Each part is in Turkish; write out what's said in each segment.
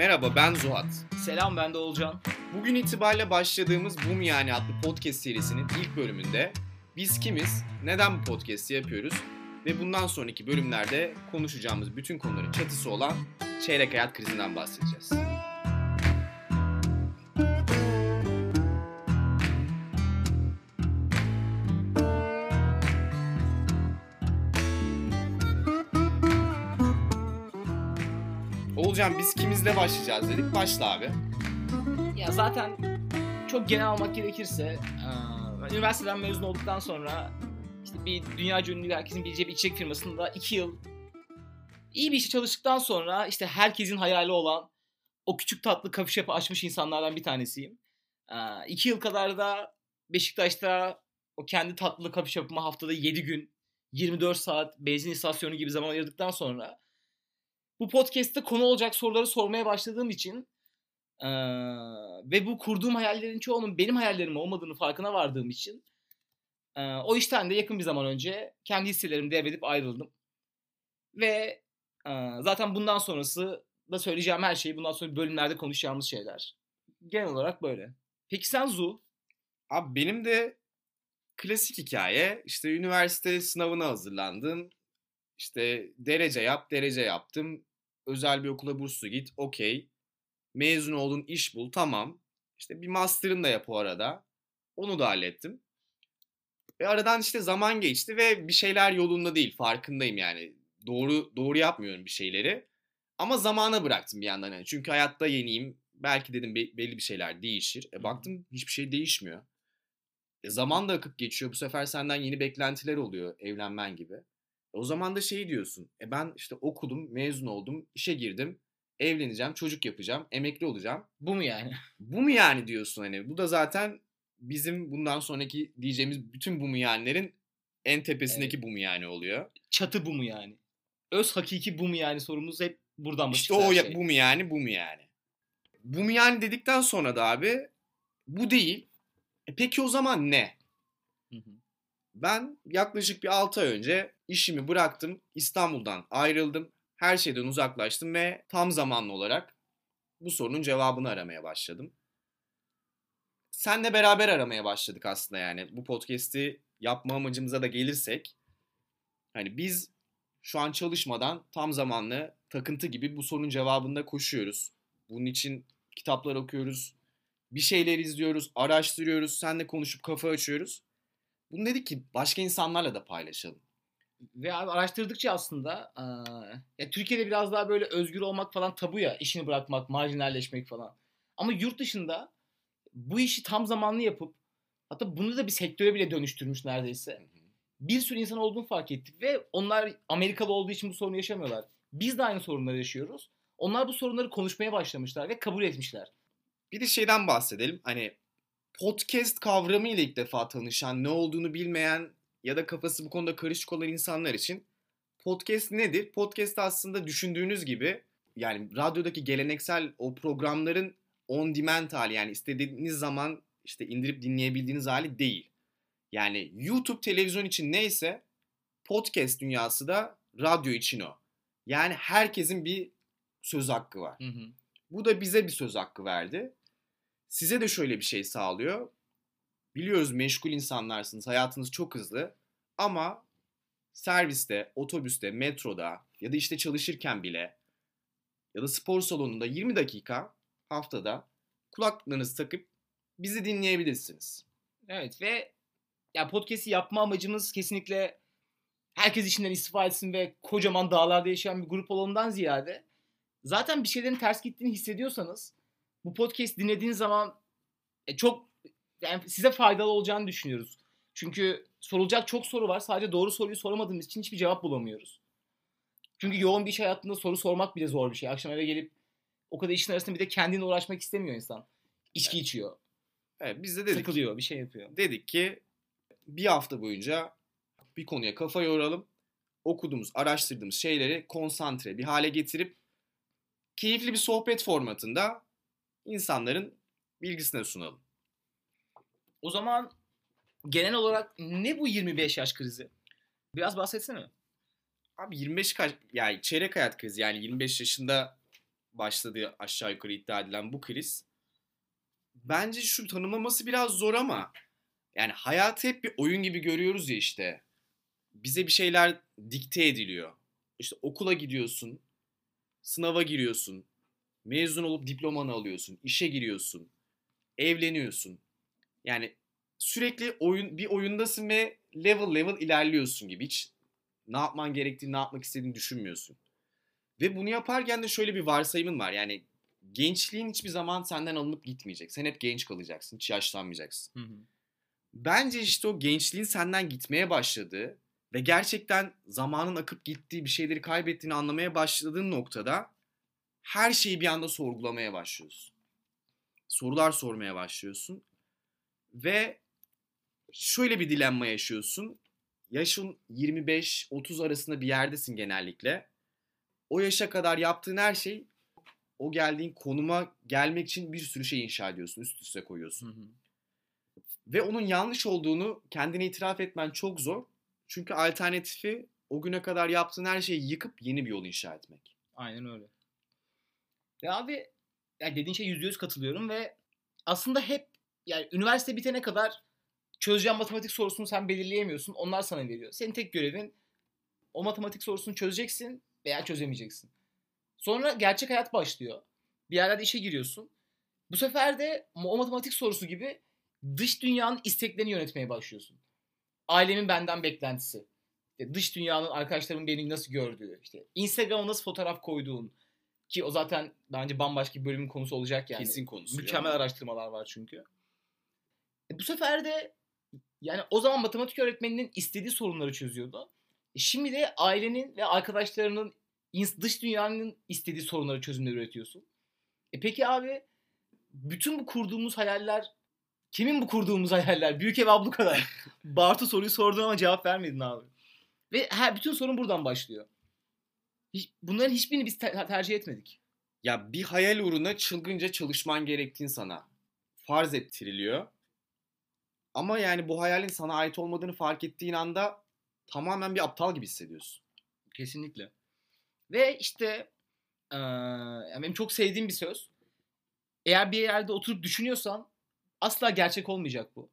Merhaba ben Zuhat. Selam ben de Olcan. Bugün itibariyle başladığımız Bu Yani adlı podcast serisinin ilk bölümünde biz kimiz, neden bu podcast'i yapıyoruz ve bundan sonraki bölümlerde konuşacağımız bütün konuların çatısı olan çeyrek hayat krizinden bahsedeceğiz. Olcan biz kimizle başlayacağız dedik. Başla abi. Ya zaten çok genel almak gerekirse üniversiteden mezun olduktan sonra işte bir dünya ünlü herkesin bileceği bir içecek firmasında iki yıl iyi bir işte çalıştıktan sonra işte herkesin hayali olan o küçük tatlı kafe shop'ı açmış insanlardan bir tanesiyim. İki yıl kadar da Beşiktaş'ta o kendi tatlı kafe shop'ıma haftada 7 gün 24 saat benzin istasyonu gibi zaman ayırdıktan sonra bu podcast'te konu olacak soruları sormaya başladığım için ee, ve bu kurduğum hayallerin çoğunun benim hayallerim olmadığını farkına vardığım için e, o işten de yakın bir zaman önce kendi hisselerimi devredip ayrıldım. Ve e, zaten bundan sonrası da söyleyeceğim her şey bundan sonra bölümlerde konuşacağımız şeyler. Genel olarak böyle. Peki sen Zu? Abi benim de klasik hikaye. İşte üniversite sınavına hazırlandım. İşte derece yap, derece yaptım özel bir okula burslu git. Okey. Mezun oldun, iş bul. Tamam. İşte bir master'ın da yap o arada. Onu da hallettim. Ve aradan işte zaman geçti ve bir şeyler yolunda değil. Farkındayım yani. Doğru doğru yapmıyorum bir şeyleri. Ama zamana bıraktım bir yandan. Yani. Çünkü hayatta yeniyim. Belki dedim belli bir şeyler değişir. E baktım hiçbir şey değişmiyor. E zaman da akıp geçiyor. Bu sefer senden yeni beklentiler oluyor evlenmen gibi. O zaman da şey diyorsun. E ben işte okudum, mezun oldum, işe girdim, evleneceğim, çocuk yapacağım, emekli olacağım. Bu mu yani? Bu mu yani diyorsun hani. Bu da zaten bizim bundan sonraki diyeceğimiz bütün bu mu yanilerin en tepesindeki evet. bu mu yani oluyor. Çatı bu mu yani? Öz hakiki bu mu yani sorumuz hep buradan başlıyor. İşte o şey. bu mu yani bu mu yani. Bu mu yani dedikten sonra da abi bu değil. E peki o zaman ne? Hı hı. Ben yaklaşık bir 6 ay önce işimi bıraktım. İstanbul'dan ayrıldım. Her şeyden uzaklaştım ve tam zamanlı olarak bu sorunun cevabını aramaya başladım. Senle beraber aramaya başladık aslında yani. Bu podcast'i yapma amacımıza da gelirsek hani biz şu an çalışmadan tam zamanlı takıntı gibi bu sorunun cevabında koşuyoruz. Bunun için kitaplar okuyoruz, bir şeyler izliyoruz, araştırıyoruz, seninle konuşup kafa açıyoruz. Bunu dedik ki başka insanlarla da paylaşalım. Ve abi araştırdıkça aslında ya Türkiye'de biraz daha böyle özgür olmak falan tabu ya. işini bırakmak, marjinalleşmek falan. Ama yurt dışında bu işi tam zamanlı yapıp hatta bunu da bir sektöre bile dönüştürmüş neredeyse. Bir sürü insan olduğunu fark ettik ve onlar Amerikalı olduğu için bu sorunu yaşamıyorlar. Biz de aynı sorunları yaşıyoruz. Onlar bu sorunları konuşmaya başlamışlar ve kabul etmişler. Bir de şeyden bahsedelim. Hani podcast kavramı ile ilk defa tanışan, ne olduğunu bilmeyen ya da kafası bu konuda karışık olan insanlar için podcast nedir? Podcast aslında düşündüğünüz gibi yani radyodaki geleneksel o programların on demand hali yani istediğiniz zaman işte indirip dinleyebildiğiniz hali değil. Yani YouTube televizyon için neyse podcast dünyası da radyo için o. Yani herkesin bir söz hakkı var. Hı hı. Bu da bize bir söz hakkı verdi. Size de şöyle bir şey sağlıyor. Biliyoruz meşgul insanlarsınız, hayatınız çok hızlı ama serviste, otobüste, metroda ya da işte çalışırken bile ya da spor salonunda 20 dakika haftada kulaklıklarınızı takıp bizi dinleyebilirsiniz. Evet ve ya podcast'i yapma amacımız kesinlikle herkes işinden istifa etsin ve kocaman dağlarda yaşayan bir grup olanından ziyade zaten bir şeylerin ters gittiğini hissediyorsanız bu podcast dinlediğin zaman e, çok yani size faydalı olacağını düşünüyoruz. Çünkü sorulacak çok soru var. Sadece doğru soruyu soramadığımız için hiçbir cevap bulamıyoruz. Çünkü yoğun bir iş hayatında soru sormak bile zor bir şey. Akşam eve gelip o kadar işin arasında bir de kendine uğraşmak istemiyor insan. İçki evet. içiyor. Evet biz de dedik. Sıkılıyor bir şey yapıyor. Dedik ki bir hafta boyunca bir konuya kafa yoralım. Okuduğumuz, araştırdığımız şeyleri konsantre bir hale getirip keyifli bir sohbet formatında insanların bilgisine sunalım. O zaman genel olarak ne bu 25 yaş krizi? Biraz bahsetsene. Abi 25 kaç yani çeyrek hayat krizi yani 25 yaşında başladığı aşağı yukarı iddia edilen bu kriz. Bence şu tanımlaması biraz zor ama yani hayatı hep bir oyun gibi görüyoruz ya işte. Bize bir şeyler dikte ediliyor. İşte okula gidiyorsun, sınava giriyorsun, mezun olup diplomanı alıyorsun, işe giriyorsun, evleniyorsun. Yani sürekli oyun bir oyundasın ve level level ilerliyorsun gibi. Hiç ne yapman gerektiğini, ne yapmak istediğini düşünmüyorsun. Ve bunu yaparken de şöyle bir varsayımın var. Yani gençliğin hiçbir zaman senden alınıp gitmeyecek. Sen hep genç kalacaksın, hiç yaşlanmayacaksın. Hı hı. Bence işte o gençliğin senden gitmeye başladığı ve gerçekten zamanın akıp gittiği bir şeyleri kaybettiğini anlamaya başladığın noktada her şeyi bir anda sorgulamaya başlıyorsun. Sorular sormaya başlıyorsun ve şöyle bir dilemma yaşıyorsun. Yaşın 25-30 arasında bir yerdesin genellikle. O yaşa kadar yaptığın her şey o geldiğin konuma gelmek için bir sürü şey inşa ediyorsun, üst üste koyuyorsun. Hı hı. Ve onun yanlış olduğunu kendine itiraf etmen çok zor. Çünkü alternatifi o güne kadar yaptığın her şeyi yıkıp yeni bir yol inşa etmek. Aynen öyle. Ve abi yani dediğin şey yüzde yüz katılıyorum ve aslında hep yani üniversite bitene kadar çözeceğin matematik sorusunu sen belirleyemiyorsun. Onlar sana veriyor. Senin tek görevin o matematik sorusunu çözeceksin veya çözemeyeceksin. Sonra gerçek hayat başlıyor. Bir yerlerde işe giriyorsun. Bu sefer de o matematik sorusu gibi dış dünyanın isteklerini yönetmeye başlıyorsun. Ailemin benden beklentisi. İşte dış dünyanın arkadaşlarımın beni nasıl gördüğü. işte Instagram'a nasıl fotoğraf koyduğun. Ki o zaten bence bambaşka bir bölümün konusu olacak yani. Kesin konusu. Mükemmel araştırmalar var çünkü. E bu sefer de yani o zaman matematik öğretmeninin istediği sorunları çözüyordu. E şimdi de ailenin ve arkadaşlarının dış dünyanın istediği sorunları çözümleri üretiyorsun. E peki abi bütün bu kurduğumuz hayaller kimin bu kurduğumuz hayaller? Büyük ev ablukalar. Bartu soruyu sordun ama cevap vermedin abi. Ve her bütün sorun buradan başlıyor. Hiç, bunların hiçbirini biz te- tercih etmedik. Ya bir hayal uğruna çılgınca çalışman gerektiğini sana farz ettiriliyor. Ama yani bu hayalin sana ait olmadığını fark ettiğin anda tamamen bir aptal gibi hissediyorsun. Kesinlikle. Ve işte yani benim çok sevdiğim bir söz. Eğer bir yerde oturup düşünüyorsan asla gerçek olmayacak bu.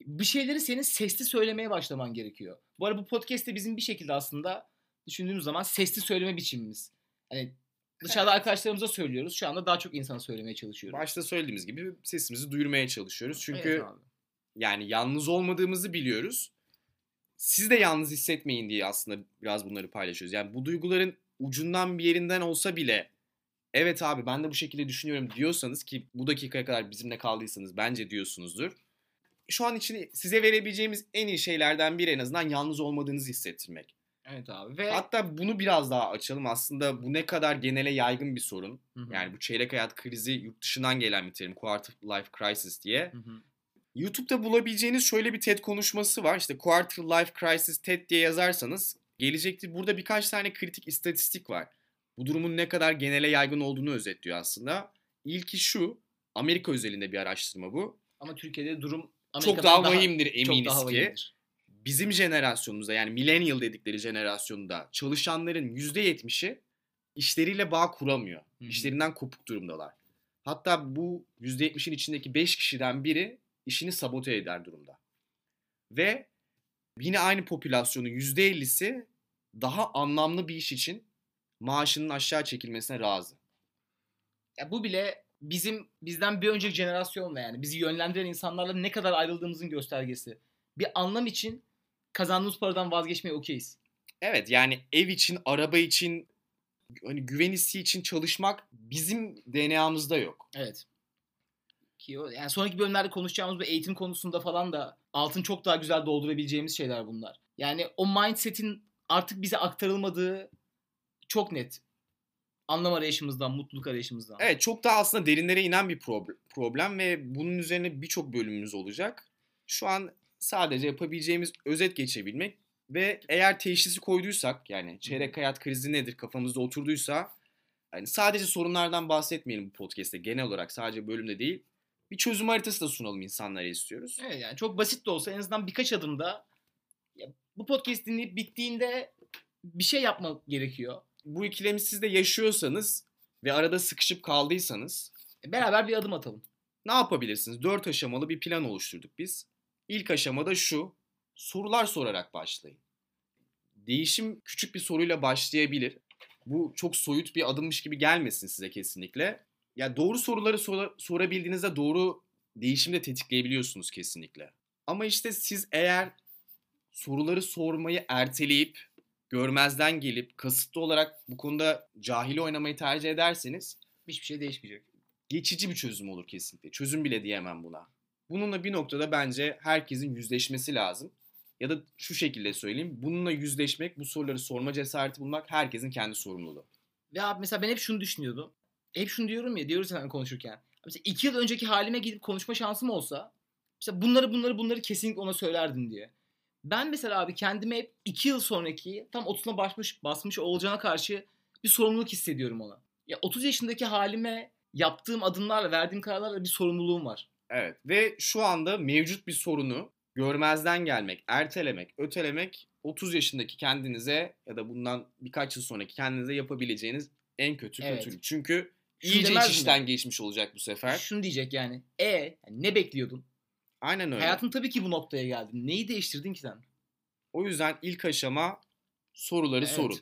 Bir şeyleri senin sesli söylemeye başlaman gerekiyor. Bu arada bu podcast de bizim bir şekilde aslında düşündüğümüz zaman sesli söyleme biçimimiz. Hani dışarıda Evet. arkadaşlarımıza söylüyoruz. Şu anda daha çok insana söylemeye çalışıyoruz. Başta söylediğimiz gibi sesimizi duyurmaya çalışıyoruz. Çünkü Evet abi. yani yalnız olmadığımızı biliyoruz. Siz de yalnız hissetmeyin diye aslında biraz bunları paylaşıyoruz. Yani bu duyguların ucundan bir yerinden olsa bile evet abi ben de bu şekilde düşünüyorum diyorsanız ki bu dakikaya kadar bizimle kaldıysanız bence diyorsunuzdur. Şu an için size verebileceğimiz en iyi şeylerden biri en azından yalnız olmadığınızı hissettirmek. Evet abi. Ve Hatta bunu biraz daha açalım. Aslında bu ne kadar genele yaygın bir sorun. Hı hı. Yani bu çeyrek hayat krizi yurt dışından gelen bir terim. Quarter life crisis diye. Hı hı. YouTube'da bulabileceğiniz şöyle bir TED konuşması var. İşte Quarter Life Crisis TED diye yazarsanız gelecekte burada birkaç tane kritik istatistik var. Bu durumun ne kadar genele yaygın olduğunu özetliyor aslında. İlki şu, Amerika özelinde bir araştırma bu. Ama Türkiye'de durum Çok Amerika'dan daha vahimdir çok eminiz daha ki. vahimdir. Bizim jenerasyonumuzda yani millennial dedikleri jenerasyonda çalışanların %70'i işleriyle bağ kuramıyor. Hı hı. İşlerinden kopuk durumdalar. Hatta bu %70'in içindeki 5 kişiden biri işini sabote eder durumda. Ve yine aynı popülasyonun %50'si daha anlamlı bir iş için maaşının aşağı çekilmesine razı. Ya bu bile bizim bizden bir önceki jenerasyonla yani bizi yönlendiren insanlarla ne kadar ayrıldığımızın göstergesi. Bir anlam için kazandığımız paradan vazgeçmeye okeyiz. Evet yani ev için, araba için, hani güven hissi için çalışmak bizim DNA'mızda yok. Evet. Ki o, yani sonraki bölümlerde konuşacağımız bu eğitim konusunda falan da altın çok daha güzel doldurabileceğimiz şeyler bunlar. Yani o mindset'in artık bize aktarılmadığı çok net. Anlam arayışımızdan, mutluluk arayışımızdan. Evet çok daha aslında derinlere inen bir prob- problem ve bunun üzerine birçok bölümümüz olacak. Şu an sadece yapabileceğimiz özet geçebilmek ve eğer teşhisi koyduysak yani çeyrek hayat krizi nedir kafamızda oturduysa yani sadece sorunlardan bahsetmeyelim bu podcast'te genel olarak sadece bölümde değil bir çözüm haritası da sunalım insanlara istiyoruz. Evet yani çok basit de olsa en azından birkaç adımda ya bu podcast dinleyip bittiğinde bir şey yapmak gerekiyor. Bu ikilemi siz de yaşıyorsanız ve arada sıkışıp kaldıysanız E, Beraber bir adım atalım. ne yapabilirsiniz? Dört aşamalı bir plan oluşturduk biz. İlk aşamada şu, sorular sorarak başlayın. Değişim küçük bir soruyla başlayabilir. Bu çok soyut bir adımmış gibi gelmesin size kesinlikle. Ya doğru soruları sora- sorabildiğinizde doğru değişim de tetikleyebiliyorsunuz kesinlikle. Ama işte siz eğer soruları sormayı erteleyip görmezden gelip kasıtlı olarak bu konuda cahili oynamayı tercih ederseniz Hiçbir şey değişmeyecek. geçici bir çözüm olur kesinlikle. Çözüm bile diyemem buna. Bununla bir noktada bence herkesin yüzleşmesi lazım. Ya da şu şekilde söyleyeyim. Bununla yüzleşmek, bu soruları sorma cesareti bulmak herkesin kendi sorumluluğu. Ve abi mesela ben hep şunu düşünüyordum. Hep şunu diyorum ya diyoruz hemen konuşurken. Mesela iki yıl önceki halime gidip konuşma şansım olsa mesela bunları bunları bunları kesinlikle ona söylerdim diye. Ben mesela abi kendime hep iki yıl sonraki tam 30'una basmış, basmış olacağına karşı bir sorumluluk hissediyorum ona. Ya 30 yaşındaki halime yaptığım adımlarla, verdiğim kararlarla bir sorumluluğum var. Evet ve şu anda mevcut bir sorunu görmezden gelmek, ertelemek, ötelemek 30 yaşındaki kendinize ya da bundan birkaç yıl sonraki kendinize yapabileceğiniz en kötü Evet. kötülük. Çünkü Şunu iyice demez iş mi? işten geçmiş olacak bu sefer. Şunu diyecek yani. E yani ne bekliyordun? Aynen öyle. Hayatın tabii ki bu noktaya geldin. Neyi değiştirdin ki sen? O yüzden ilk aşama soruları Evet. sorun.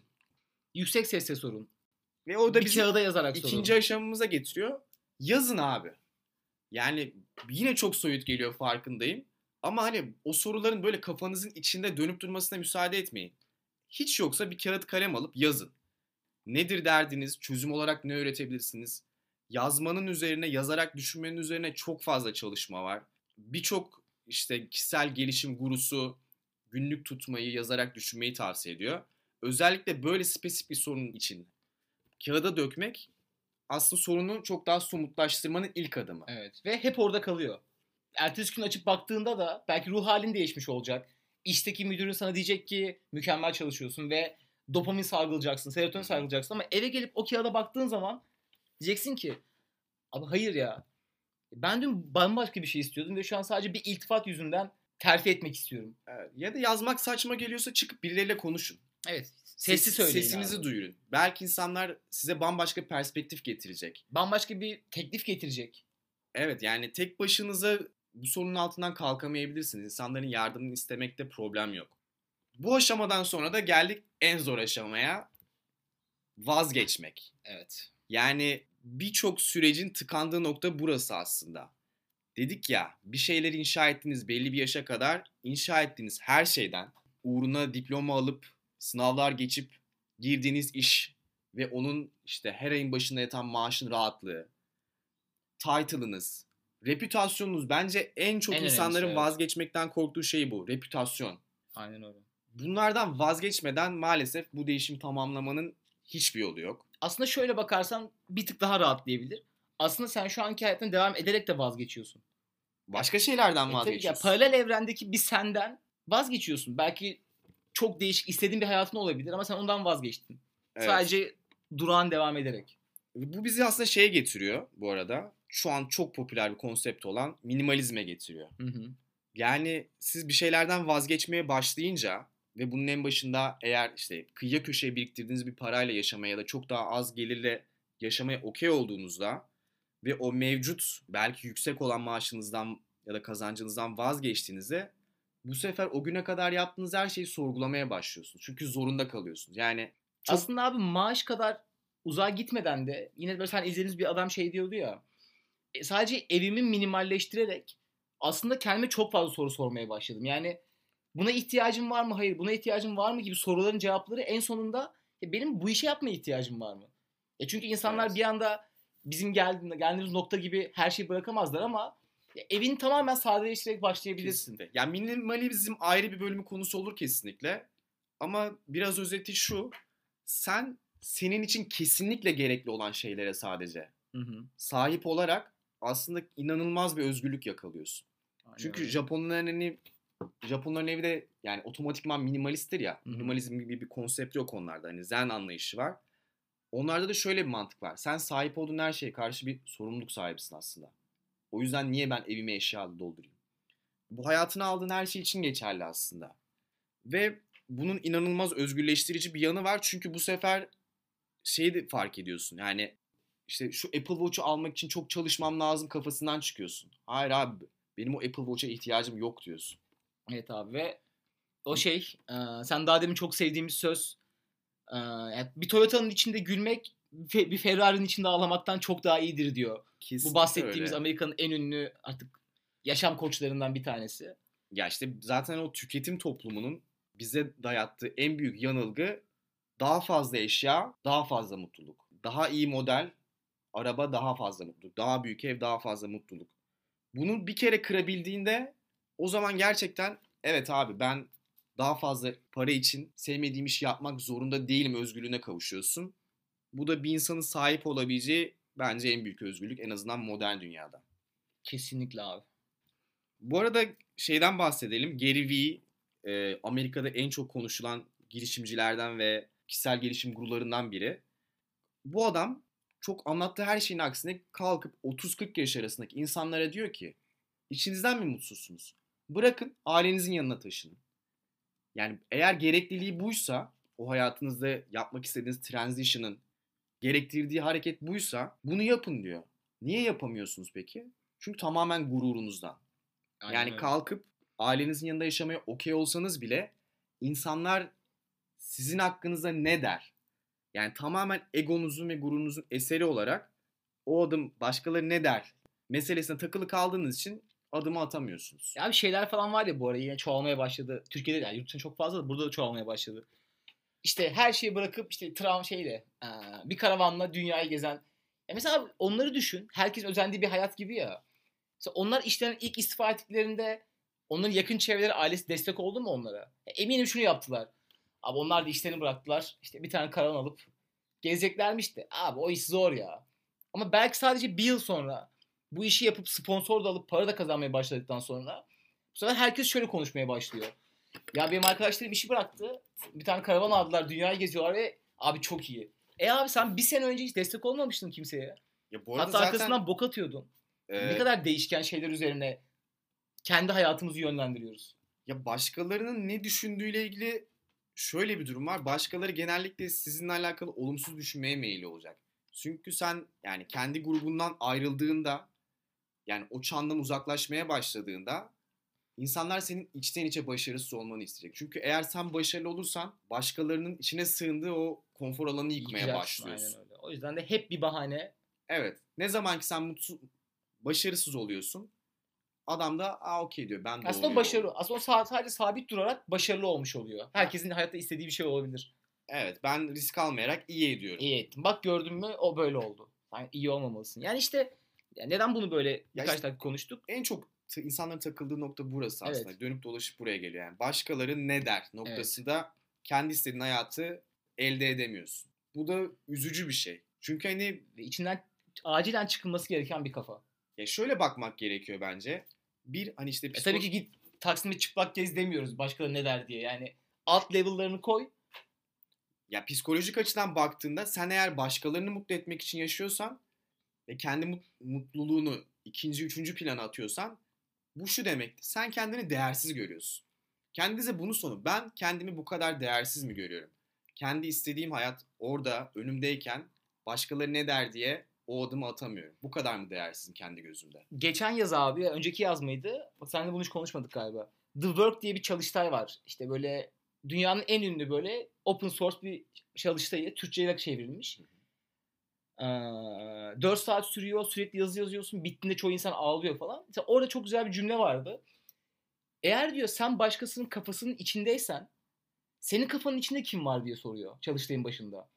Yüksek sesle sorun. Ve o da bir bizi kağıda yazarak sorun. ikinci aşamamıza getiriyor. Yazın abi. Yani yine çok soyut geliyor farkındayım. Ama hani o soruların böyle kafanızın içinde dönüp durmasına müsaade etmeyin. Hiç yoksa bir kağıt kalem alıp yazın. Nedir derdiniz? Çözüm olarak ne öğretebilirsiniz? Yazmanın üzerine, yazarak düşünmenin üzerine çok fazla çalışma var. Birçok işte kişisel gelişim gurusu günlük tutmayı, yazarak düşünmeyi tavsiye ediyor. Özellikle böyle spesifik bir sorun için kağıda dökmek aslında sorunu çok daha somutlaştırmanın ilk adımı. Evet ve hep orada kalıyor. Ertesi gün açıp baktığında da belki ruh halin değişmiş olacak. İşteki müdürün sana diyecek ki mükemmel çalışıyorsun ve dopamin salgılayacaksın, serotonin salgılayacaksın ama eve gelip o kağıda baktığın zaman diyeceksin ki abi hayır ya ben dün bambaşka bir şey istiyordum ve şu an sadece bir iltifat yüzünden terfi etmek istiyorum. Ya da yazmak saçma geliyorsa çıkıp birileriyle konuşun. Evet. Sesli Ses- söyleyin Sesinizi abi. duyurun. Belki insanlar size bambaşka perspektif getirecek. Bambaşka bir teklif getirecek. Evet yani tek başınıza bu sorunun altından kalkamayabilirsiniz. İnsanların yardımını istemekte problem yok. Bu aşamadan sonra da geldik en zor aşamaya. Vazgeçmek. Evet. Yani birçok sürecin tıkandığı nokta burası aslında. Dedik ya bir şeyleri inşa ettiğiniz belli bir yaşa kadar inşa ettiğiniz her şeyden uğruna diploma alıp sınavlar geçip girdiğiniz iş ve onun işte her ayın başında yatan maaşın rahatlığı, title'ınız, reputasyonunuz bence en çok En insanların evet. vazgeçmekten korktuğu şey bu. Reputasyon. Aynen öyle. Bunlardan vazgeçmeden maalesef bu değişim tamamlamanın hiçbir yolu yok. Aslında şöyle bakarsan bir tık daha rahatlayabilir. Aslında sen şu anki hayatına devam ederek de vazgeçiyorsun. Başka şeylerden E tabii ya, vazgeçiyorsun. paralel evrendeki bir senden vazgeçiyorsun. Belki çok değişik istediğin bir hayatın olabilir ama sen ondan vazgeçtin. Evet. Sadece durağan devam ederek. Bu bizi aslında şeye getiriyor bu arada. Şu an çok popüler bir konsept olan minimalizme getiriyor. Hı hı. Yani siz bir şeylerden vazgeçmeye başlayınca ve bunun en başında eğer işte kıyıya köşeye biriktirdiğiniz bir parayla yaşamaya ya da çok daha az gelirle yaşamaya okey olduğunuzda ve o mevcut belki yüksek olan maaşınızdan ya da kazancınızdan vazgeçtiğinizde bu sefer o güne kadar yaptığınız her şeyi sorgulamaya başlıyorsunuz. Çünkü zorunda kalıyorsunuz. Yani çok Aslında abi maaş kadar uzağa gitmeden de yine böyle sen izlediğiniz bir adam şey diyordu ya. e, sadece evimi minimalleştirerek aslında kendime çok fazla soru sormaya başladım. Yani buna ihtiyacım var mı? Hayır. Buna ihtiyacım var mı gibi soruların cevapları en sonunda "Ya benim bu işe yapmaya ihtiyacım var mı? E çünkü insanlar Evet. bir anda bizim geldiğinde, geldiğimiz nokta gibi her şeyi bırakamazlar ama ya evini tamamen sadeleştirerek başlayabilirsin. Kesinlikle. Yani minimalizm ayrı bir bölümü konusu olur kesinlikle. Ama biraz özeti şu. Sen senin için kesinlikle gerekli olan şeylere sadece Hı hı. sahip olarak aslında inanılmaz bir özgürlük yakalıyorsun. Aynen Çünkü. Japonların evi, Japonların evi de yani otomatikman minimalisttir ya. Hı hı. Minimalizm gibi bir konsept yok onlarda. Hani zen anlayışı var. Onlarda da şöyle bir mantık var. Sen sahip olduğun her şeye karşı bir sorumluluk sahibisin aslında. O yüzden niye ben evimi eşyalı doldurayım? Bu hayatına aldığın her şey için geçerli aslında. Ve bunun inanılmaz özgürleştirici bir yanı var. Çünkü bu sefer şeyi de fark ediyorsun. Yani işte şu Apple Watch'u almak için çok çalışmam lazım kafasından çıkıyorsun. Hayır abi benim o Apple Watch'a ihtiyacım yok diyorsun. Evet abi ve o şey sen daha demin çok sevdiğimiz söz bir Toyota'nın içinde gülmek bir Ferrari'nin içinde ağlamaktan çok daha iyidir diyor. Kesinlikle Bu bahsettiğimiz öyle. Amerika'nın en ünlü artık yaşam koçlarından bir tanesi. Ya işte zaten o tüketim toplumunun bize dayattığı en büyük yanılgı daha fazla eşya, daha fazla mutluluk. Daha iyi model, araba daha fazla mutluluk. Daha büyük ev, daha fazla mutluluk. Bunu bir kere kırabildiğinde o zaman gerçekten evet abi ben daha fazla para için sevmediğim işi yapmak zorunda değilim özgürlüğüne kavuşuyorsun. Bu da bir insanın sahip olabileceği bence en büyük özgürlük en azından modern dünyada. Kesinlikle abi. Bu arada şeyden bahsedelim. Gary Vee e, Amerika'da en çok konuşulan girişimcilerden ve kişisel gelişim gurularından biri. Bu adam çok anlattığı her şeyin aksine kalkıp 30-40 yaş arasındaki insanlara diyor ki içinizden mi mutsuzsunuz? Bırakın ailenizin yanına taşının. Yani eğer gerekliliği buysa o hayatınızda yapmak istediğiniz transition'ın gerektirdiği hareket buysa bunu yapın diyor. Niye yapamıyorsunuz peki? Çünkü tamamen gururunuzdan. Aynen Yani kalkıp ailenizin yanında yaşamaya okey olsanız bile insanlar sizin hakkınızda ne der? Yani tamamen egonuzun ve gururunuzun eseri olarak o adım başkaları ne der meselesine takılı kaldığınız için adımı atamıyorsunuz. Ya bir şeyler falan var ya bu ara yine çoğalmaya başladı. Türkiye'de yani yurt dışında çok fazla da burada da çoğalmaya başladı. İşte her şeyi bırakıp işte tram şeyle bir karavanla dünyayı gezen. Ya mesela onları düşün. Herkes özendiği bir hayat gibi ya. Mesela onlar işten ilk istifa ettiklerinde onların yakın çevreleri ailesi destek oldu mu onlara? Eminim şunu yaptılar. Abi onlar da işlerini bıraktılar. İşte bir tane karavan alıp gezeceklermiş de. Abi o iş zor ya. Ama belki sadece bir yıl sonra bu işi yapıp sponsor da alıp para da kazanmaya başladıktan sonra bu sefer herkes şöyle konuşmaya başlıyor. Ya benim arkadaşlarım işi bıraktı. Bir tane karavan aldılar. Dünyayı geziyorlar ve abi çok iyi. E abi sen bir sene önce hiç destek olmamıştın kimseye. Ya bu arada Hatta zaten arkasından bok atıyordun. e, Ne kadar değişken şeyler üzerine kendi hayatımızı yönlendiriyoruz. ya başkalarının ne düşündüğüyle ilgili şöyle bir durum var. Başkaları genellikle sizinle alakalı olumsuz düşünmeye meyilli olacak. Çünkü sen yani kendi grubundan ayrıldığında yani o çandan uzaklaşmaya başladığında insanlar senin içten içe başarısız olmanı isteyecek. Çünkü eğer sen başarılı olursan başkalarının içine sığındığı o konfor alanını yıkmaya Yıkacaksın, başlıyorsun. Aynen öyle. O yüzden de hep bir bahane. Evet. Ne zaman ki sen mutsuz, başarısız oluyorsun adam da aa okey diyor ben de Aslında oluyorum." başarı, aslında sadece sabit durarak başarılı olmuş oluyor. Herkesin hayatta istediği bir şey olabilir. Evet ben risk almayarak iyi ediyorum. İyi ettin. Bak gördün mü o böyle oldu. Sen iyi olmamalısın. Yani işte ya neden bunu böyle birkaç işte- dakika konuştuk? En çok insanların takıldığı nokta burası Evet. aslında. Dönüp dolaşıp buraya geliyor. Yani başkaları ne der noktasında kendi istediğin hayatı elde edemiyorsun. Bu da üzücü bir şey. Çünkü hani Ve içinden acilen çıkılması gereken bir kafa. ya şöyle bakmak gerekiyor bence. Bir hani işte E psiko- tabii ki git Taksim'de çıplak gez demiyoruz başkaları ne der diye. Yani alt level'larını koy. ya psikolojik açıdan baktığında sen eğer başkalarını mutlu etmek için yaşıyorsan ve kendi mut- mutluluğunu ikinci, üçüncü plana atıyorsan bu şu demektir. Sen kendini değersiz görüyorsun. Kendinize bunu sorun. Ben kendimi bu kadar değersiz mi görüyorum? Kendi istediğim hayat orada önümdeyken başkaları ne der diye o adımı atamıyorum. Bu kadar mı değersizim kendi gözümde? Geçen yaz abi, önceki yaz mıydı? Seninle bunu hiç konuşmadık galiba. The Work diye bir çalıştay var. İşte böyle dünyanın en ünlü böyle open source bir çalıştayı. Türkçe'ye çevrilmiş. Ee, 4 saat sürüyor. Sürekli yazı yazıyorsun. Bittiğinde çoğu insan ağlıyor falan. Mesela orada çok güzel bir cümle vardı. Eğer diyor sen başkasının kafasının içindeysen senin kafanın içinde kim var diye soruyor çalıştayın başında.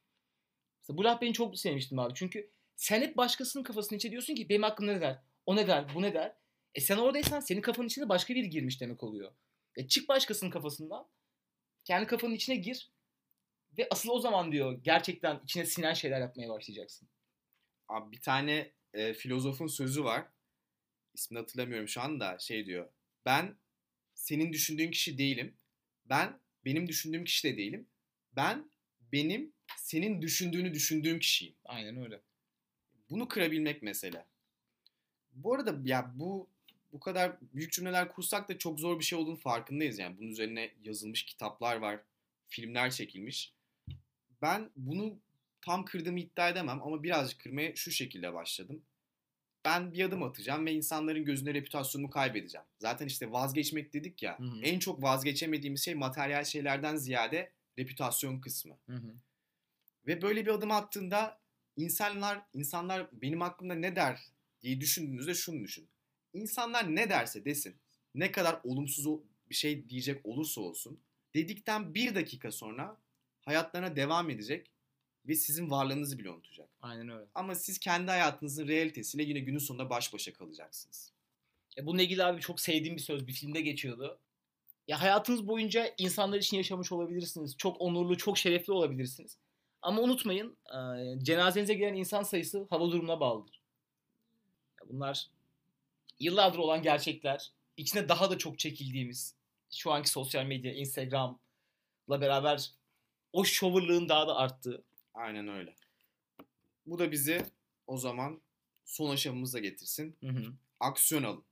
Mesela bu laf beni çok sevmiştim abi. Çünkü sen hep başkasının kafasının içine diyorsun ki benim hakkımda ne der? O ne der? Bu ne der? E sen oradaysan senin kafanın içine başka biri girmiş demek oluyor. E çık başkasının kafasından. Kendi kafanın içine gir. Ve asıl o zaman diyor gerçekten içine sinen şeyler yapmaya başlayacaksın. Abi bir tane e, filozofun sözü var. İsmini hatırlamıyorum şu anda. Şey diyor. Ben senin düşündüğün kişi değilim. Ben benim düşündüğüm kişi de değilim. Ben benim senin düşündüğünü düşündüğüm kişiyim. Aynen öyle. Bunu kırabilmek mesele. Bu arada ya bu bu kadar büyük cümleler kursak da çok zor bir şey olduğunu farkındayız yani. Bunun üzerine yazılmış kitaplar var, filmler çekilmiş. Ben bunu tam kırdığımı iddia edemem ama birazcık kırmaya şu şekilde başladım. Ben bir adım atacağım ve insanların gözünde reputasyonumu kaybedeceğim. Zaten işte vazgeçmek dedik ya. Hı hı. En çok vazgeçemediğimiz şey materyal şeylerden ziyade reputasyon kısmı. Hı hı. Ve böyle bir adım attığında insanlar insanlar benim hakkımda ne der diye düşündüğünüzde şunu düşün. İnsanlar ne derse desin, ne kadar olumsuz bir şey diyecek olursa olsun, dedikten bir dakika sonra hayatlarına devam edecek ve sizin varlığınızı bile unutacak. Aynen öyle. Ama siz kendi hayatınızın realitesiyle yine günün sonunda baş başa kalacaksınız. E, bununla ilgili abi çok sevdiğim bir söz bir filmde geçiyordu. Ya hayatınız boyunca insanlar için yaşamış olabilirsiniz. Çok onurlu, çok şerefli olabilirsiniz. Ama unutmayın e, cenazenize gelen insan sayısı hava durumuna bağlıdır. Ya bunlar yıllardır olan gerçekler. İçine daha da çok çekildiğimiz şu anki sosyal medya, Instagram'la beraber o şovurluğun daha da arttığı. Aynen öyle. Bu da bizi o zaman son aşamamıza getirsin. Hı hı. aksiyon alın.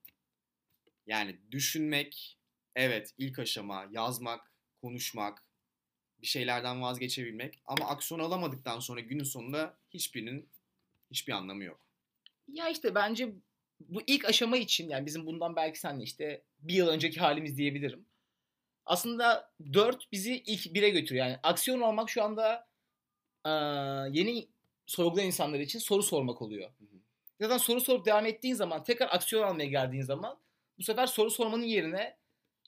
Yani düşünmek, evet ilk aşama, yazmak, konuşmak, bir şeylerden vazgeçebilmek ama aksiyon alamadıktan sonra günün sonunda hiçbirinin hiçbir anlamı yok. Ya işte bence bu ilk aşama için yani bizim bundan belki senle işte bir yıl önceki halimiz diyebilirim. Aslında 4 bizi ilk 1'e götürüyor. Yani aksiyon almak şu anda yeni sorgulayan insanlar için soru sormak oluyor. Hı hı. Zaten soru sorup devam ettiğin zaman tekrar aksiyon almaya geldiğin zaman bu sefer soru sormanın yerine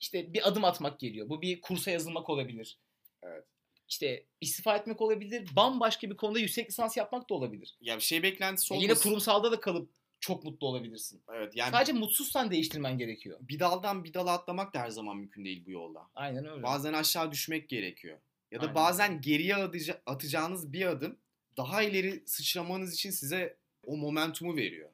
işte bir adım atmak geliyor. Bu bir kursa yazılmak olabilir. Evet. İşte istifa etmek olabilir. Bambaşka bir konuda yüksek lisans yapmak da olabilir. Ya bir şey beklentisi Ya olmasın. yine kurumsalda da kalıp çok mutlu olabilirsin. Evet yani Sadece mutsuzsan değiştirmen gerekiyor. bir daldan bir dala atlamak da her zaman mümkün değil bu yolda. Aynen öyle. Bazen aşağı düşmek gerekiyor. Ya da Aynen bazen geriye atıca- atacağınız bir adım daha ileri sıçramanız için size o momentumu veriyor.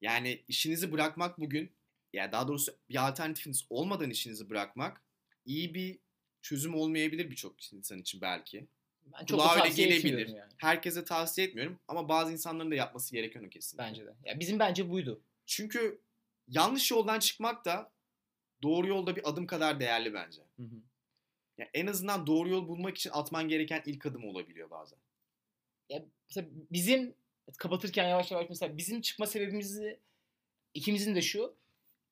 Yani işinizi bırakmak bugün, ya daha doğrusu bir alternatifiniz olmadan işinizi bırakmak iyi bir çözüm olmayabilir birçok insan için belki. ben çok Kulağa öyle gelebilir. yani. Herkese tavsiye etmiyorum ama bazı insanların da yapması gereken o kesinlikle. Bence de. Ya bizim bence buydu. Çünkü yanlış yoldan çıkmak da doğru yolda bir adım kadar değerli bence. Ya en azından doğru yol bulmak için atman gereken ilk adım olabiliyor bazen. Ya mesela bizim kapatırken yavaş yavaş mesela bizim çıkma sebebimizi ikimizin de şu.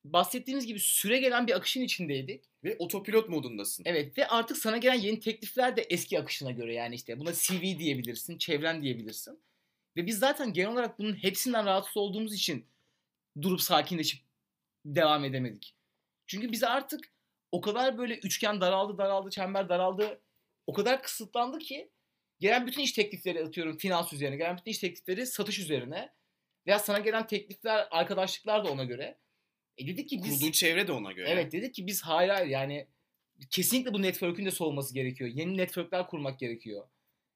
Bahsettiğimiz gibi süre gelen bir akışın içindeydik. Ve otopilot modundasın. Evet ve artık sana gelen yeni teklifler de eski akışına göre yani işte buna CV diyebilirsin, çevren diyebilirsin. Ve biz zaten genel olarak bunun hepsinden rahatsız olduğumuz için durup sakinleşip devam edemedik. Çünkü bize artık o kadar böyle üçgen daraldı, daraldı, çember daraldı. O kadar kısıtlandı ki gelen bütün iş teklifleri atıyorum finans üzerine, gelen bütün iş teklifleri satış üzerine veya sana gelen teklifler, arkadaşlıklar da ona göre. E dedik ki biz Kurduğun çevre de ona göre. Evet dedik ki biz hayır hayır yani kesinlikle bu network'ün de soğuması gerekiyor. Yeni network'ler kurmak gerekiyor.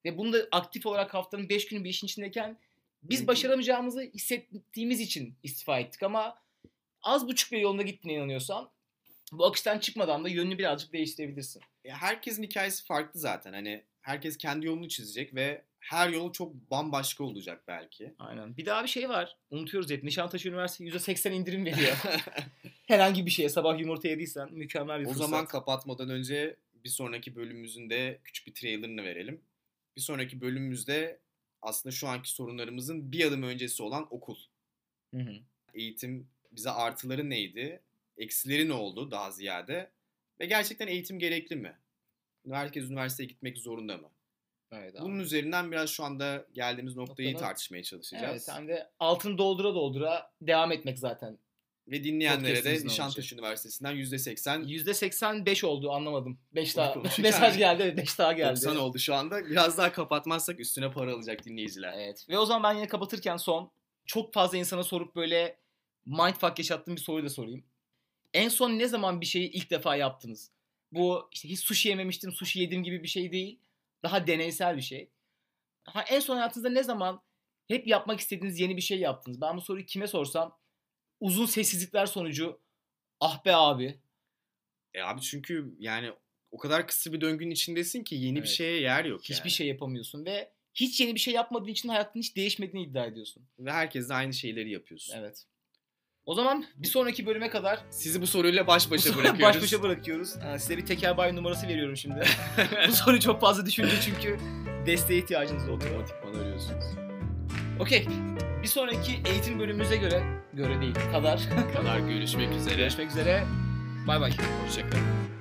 Ve bunu da aktif olarak haftanın 5 günü bir işin içindeyken biz başaramayacağımızı hissettiğimiz için istifa ettik ama az buçuk bir yolunda gittiğine inanıyorsan bu akıştan çıkmadan da yönünü birazcık değiştirebilirsin. Ya herkesin hikayesi farklı zaten. Hani herkes kendi yolunu çizecek ve her yol çok bambaşka olacak belki. Aynen. Bir daha bir şey var. Unutuyoruz hep. Nişantaşı Üniversitesi %80 indirim veriyor. Herhangi bir şeye sabah yumurta yediysen mükemmel bir o fırsat. zaman kapatmadan önce bir sonraki bölümümüzün de küçük bir trailerını verelim. Bir sonraki bölümümüzde aslında şu anki sorunlarımızın bir adım öncesi olan okul. Hı hı. Eğitim bize artıları neydi? Eksileri ne oldu daha ziyade? Ve gerçekten eğitim gerekli mi? Herkes üniversiteye gitmek zorunda mı? Evet abi. Bunun üzerinden biraz şu anda geldiğimiz noktayı Noktanın- tartışmaya çalışacağız. Evet, hem de altını doldura doldura devam etmek zaten. Ve dinleyenlere de Nişantaşı Üniversitesi'nden %80 %85 oldu anlamadım. 5 daha mesaj geldi 5 daha geldi. 90 oldu şu anda. Biraz daha kapatmazsak üstüne para alacak dinleyiciler. Evet. Ve o zaman ben yine kapatırken son çok fazla insana sorup böyle mindfuck yaşattığım bir soruyu da sorayım. En son ne zaman bir şeyi ilk defa yaptınız? Bu işte hiç sushi yememiştim, sushi yedim gibi bir şey değil. Daha deneysel bir şey. Ha, en son hayatınızda ne zaman hep yapmak istediğiniz yeni bir şey yaptınız? Ben bu soruyu kime sorsam uzun sessizlikler sonucu ah be abi. E abi çünkü yani o kadar kısa bir döngünün içindesin ki yeni bir Evet. şeye yer yok Hiçbir yani. şey yapamıyorsun ve hiç yeni bir şey yapmadığın için hayatın hiç değişmediğini iddia ediyorsun. Ve herkes de aynı şeyleri yapıyorsun. Evet. O zaman bir sonraki bölüme kadar sizi bu soruyla baş başa bırakıyoruz. Baş başa bırakıyoruz. Ee, size bir teker bay numarası veriyorum şimdi. bu soruyu çok fazla düşünce çünkü desteğe ihtiyacınız oluyor. Otomatikman arıyorsunuz. Okey. Bir sonraki eğitim bölümümüze göre, göre değil, kadar. kadar görüşmek üzere. Görüşmek üzere. Bay bay. Hoşçakalın.